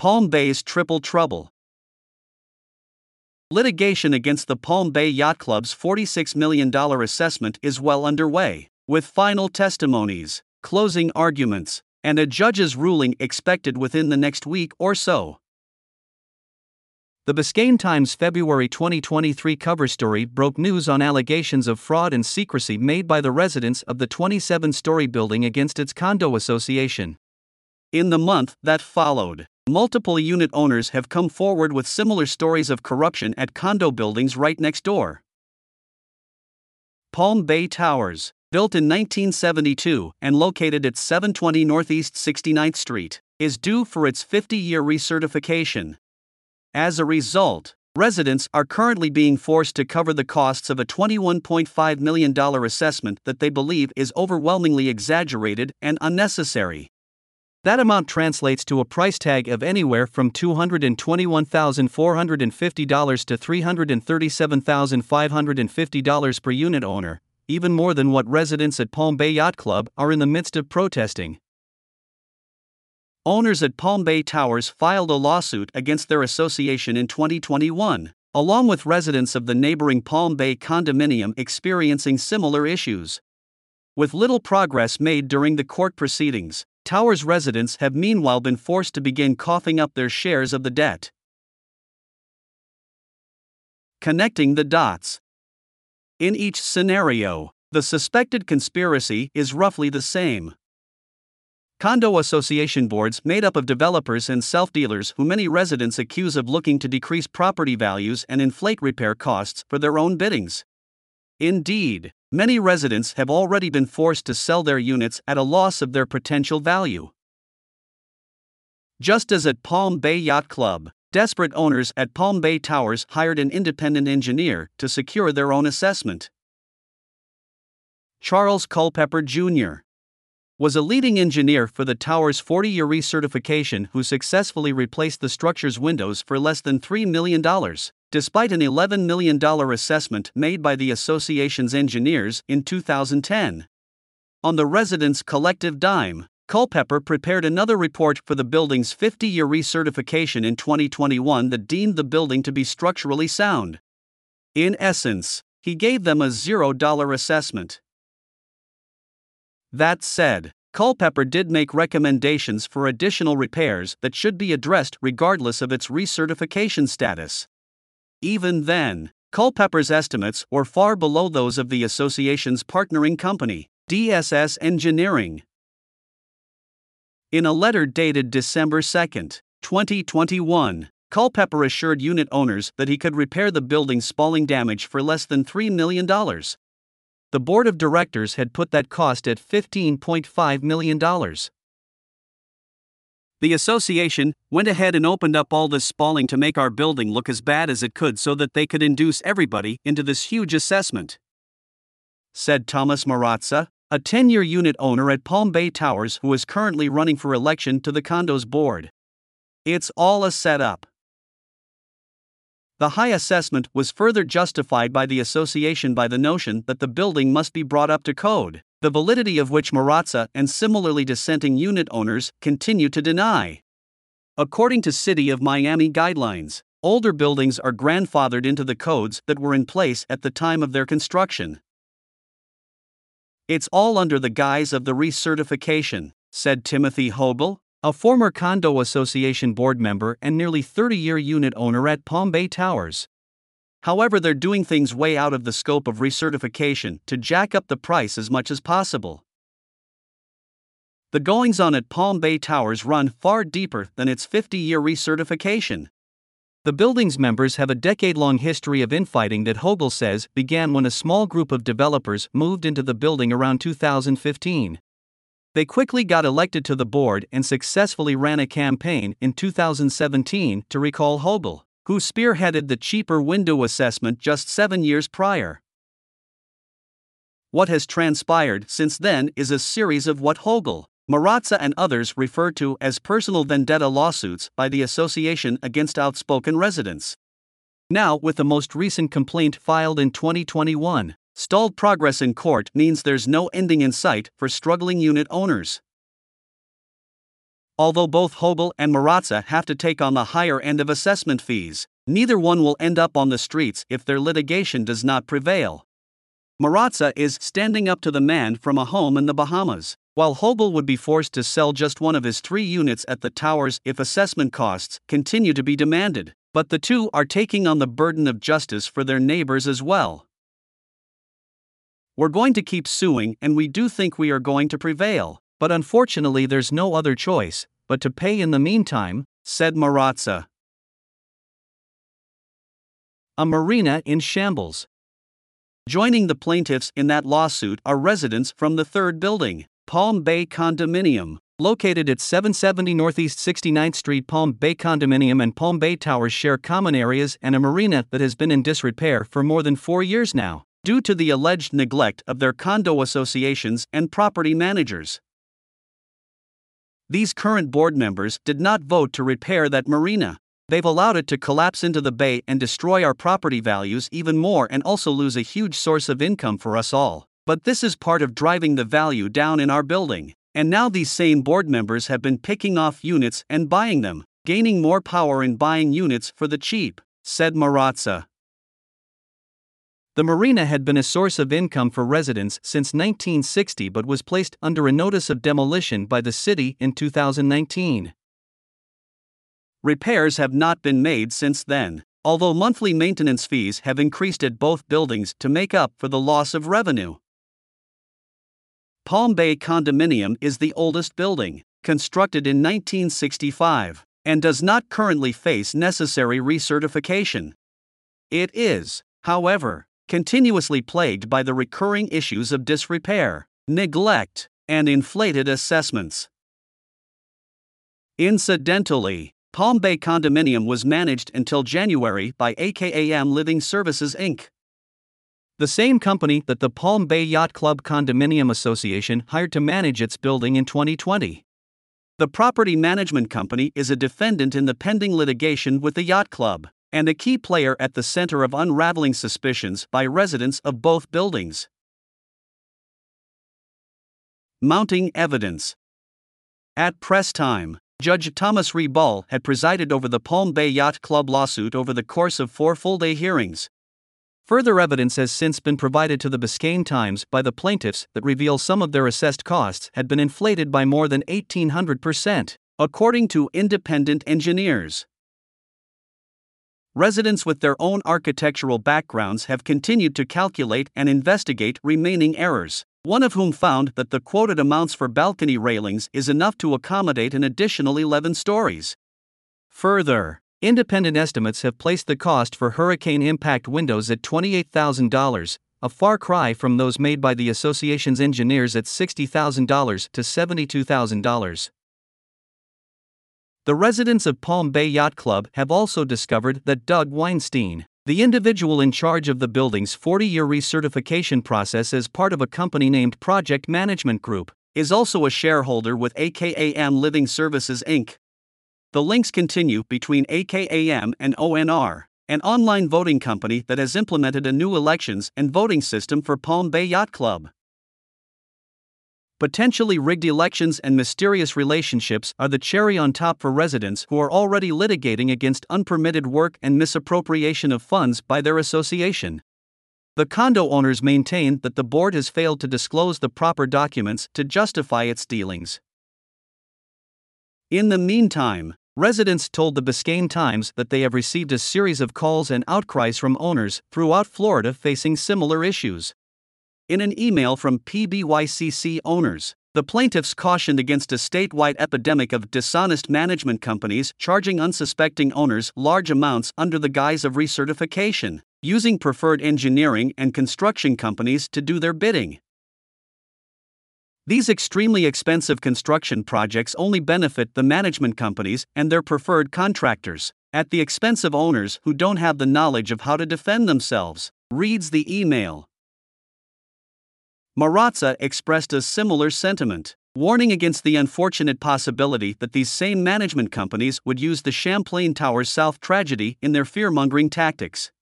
Palm Bay's Triple Trouble. Litigation against the Palm Bay Yacht Club's $46 million assessment is well underway, with final testimonies, closing arguments, and a judge's ruling expected within the next week or so. The Biscayne Times February 2023 cover story broke news on allegations of fraud and secrecy made by the residents of the 27 story building against its condo association. In the month that followed, multiple unit owners have come forward with similar stories of corruption at condo buildings right next door. Palm Bay Towers, built in 1972 and located at 720 Northeast 69th Street, is due for its 50 year recertification. As a result, residents are currently being forced to cover the costs of a $21.5 million assessment that they believe is overwhelmingly exaggerated and unnecessary. That amount translates to a price tag of anywhere from $221,450 to $337,550 per unit owner, even more than what residents at Palm Bay Yacht Club are in the midst of protesting. Owners at Palm Bay Towers filed a lawsuit against their association in 2021, along with residents of the neighboring Palm Bay condominium experiencing similar issues. With little progress made during the court proceedings, Towers residents have meanwhile been forced to begin coughing up their shares of the debt. Connecting the dots. In each scenario, the suspected conspiracy is roughly the same. Condo association boards made up of developers and self dealers who many residents accuse of looking to decrease property values and inflate repair costs for their own biddings. Indeed, many residents have already been forced to sell their units at a loss of their potential value. Just as at Palm Bay Yacht Club, desperate owners at Palm Bay Towers hired an independent engineer to secure their own assessment. Charles Culpepper Jr was a leading engineer for the tower's 40 year recertification who successfully replaced the structure's windows for less than $3 million, despite an $11 million assessment made by the association's engineers in 2010. On the residents' collective dime, Culpepper prepared another report for the building's 50 year recertification in 2021 that deemed the building to be structurally sound. In essence, he gave them a $0 assessment. That said, Culpepper did make recommendations for additional repairs that should be addressed regardless of its recertification status. Even then, Culpepper's estimates were far below those of the association's partnering company, DSS Engineering. In a letter dated December 2, 2021, Culpepper assured unit owners that he could repair the building's spalling damage for less than $3 million, the board of directors had put that cost at $15.5 million. The association went ahead and opened up all this spalling to make our building look as bad as it could so that they could induce everybody into this huge assessment. Said Thomas Marazza, a 10 year unit owner at Palm Bay Towers who is currently running for election to the condo's board. It's all a setup. The high assessment was further justified by the association by the notion that the building must be brought up to code, the validity of which Maratza and similarly dissenting unit owners continue to deny. According to City of Miami guidelines, older buildings are grandfathered into the codes that were in place at the time of their construction. It's all under the guise of the recertification, said Timothy Hobel, a former condo association board member and nearly 30 year unit owner at Palm Bay Towers. However, they're doing things way out of the scope of recertification to jack up the price as much as possible. The goings on at Palm Bay Towers run far deeper than its 50 year recertification. The building's members have a decade long history of infighting that Hogel says began when a small group of developers moved into the building around 2015. They quickly got elected to the board and successfully ran a campaign in 2017 to recall Hogel, who spearheaded the cheaper window assessment just seven years prior. What has transpired since then is a series of what Hogel, Marazza, and others refer to as personal vendetta lawsuits by the association against outspoken residents. Now, with the most recent complaint filed in 2021, Stalled progress in court means there's no ending in sight for struggling unit owners. Although both Hogel and Maratza have to take on the higher end of assessment fees, neither one will end up on the streets if their litigation does not prevail. Maratza is standing up to the man from a home in the Bahamas, while Hogel would be forced to sell just one of his three units at the towers if assessment costs continue to be demanded. But the two are taking on the burden of justice for their neighbors as well. We're going to keep suing, and we do think we are going to prevail, but unfortunately, there's no other choice but to pay in the meantime, said Maratza. A marina in shambles. Joining the plaintiffs in that lawsuit are residents from the third building, Palm Bay Condominium, located at 770 Northeast 69th Street. Palm Bay Condominium and Palm Bay Towers share common areas and a marina that has been in disrepair for more than four years now, due to the alleged neglect of their condo associations and property managers. These current board members did not vote to repair that marina. They've allowed it to collapse into the bay and destroy our property values even more and also lose a huge source of income for us all. But this is part of driving the value down in our building. And now these same board members have been picking off units and buying them, gaining more power in buying units for the cheap, said Maratza. The marina had been a source of income for residents since 1960 but was placed under a notice of demolition by the city in 2019. Repairs have not been made since then, although monthly maintenance fees have increased at both buildings to make up for the loss of revenue. Palm Bay Condominium is the oldest building, constructed in 1965, and does not currently face necessary recertification. It is, however, continuously plagued by the recurring issues of disrepair, neglect, and inflated assessments. Incidentally, Palm Bay Condominium was managed until January by AKAM Living Services Inc. The same company that the Palm Bay Yacht Club Condominium Association hired to manage its building in 2020. The property management company is a defendant in the pending litigation with the yacht club and a key player at the center of unraveling suspicions by residents of both buildings. Mounting evidence. At press time, Judge Thomas Ball had presided over the Palm Bay Yacht Club lawsuit over the course of four full day hearings. Further evidence has since been provided to the Biscayne Times by the plaintiffs that reveal some of their assessed costs had been inflated by more than 1,800%, according to independent engineers. Residents with their own architectural backgrounds have continued to calculate and investigate remaining errors, one of whom found that the quoted amounts for balcony railings is enough to accommodate an additional 11 stories. Further, independent estimates have placed the cost for hurricane impact windows at $28,000, a far cry from those made by the association's engineers at $60,000 to $72,000. The residents of Palm Bay Yacht Club have also discovered that Doug Weinstein, the individual in charge of the building's 40 year recertification process as part of a company named Project Management Group, is also a shareholder with AKAM Living Services Inc. The links continue between AKAM and ONR, an online voting company that has implemented a new elections and voting system for Palm Bay Yacht Club. Potentially rigged elections and mysterious relationships are the cherry on top for residents who are already litigating against unpermitted work and misappropriation of funds by their association. The condo owners maintain that the board has failed to disclose the proper documents to justify its dealings. In the meantime, residents told the Biscayne Times that they have received a series of calls and outcries from owners throughout Florida facing similar issues. In an email from PBYCC owners, the plaintiffs cautioned against a statewide epidemic of dishonest management companies charging unsuspecting owners large amounts under the guise of recertification, using preferred engineering and construction companies to do their bidding. These extremely expensive construction projects only benefit the management companies and their preferred contractors, at the expense of owners who don't have the knowledge of how to defend themselves, reads the email. Maratza expressed a similar sentiment, warning against the unfortunate possibility that these same management companies would use the Champlain Towers South tragedy in their fear mongering tactics.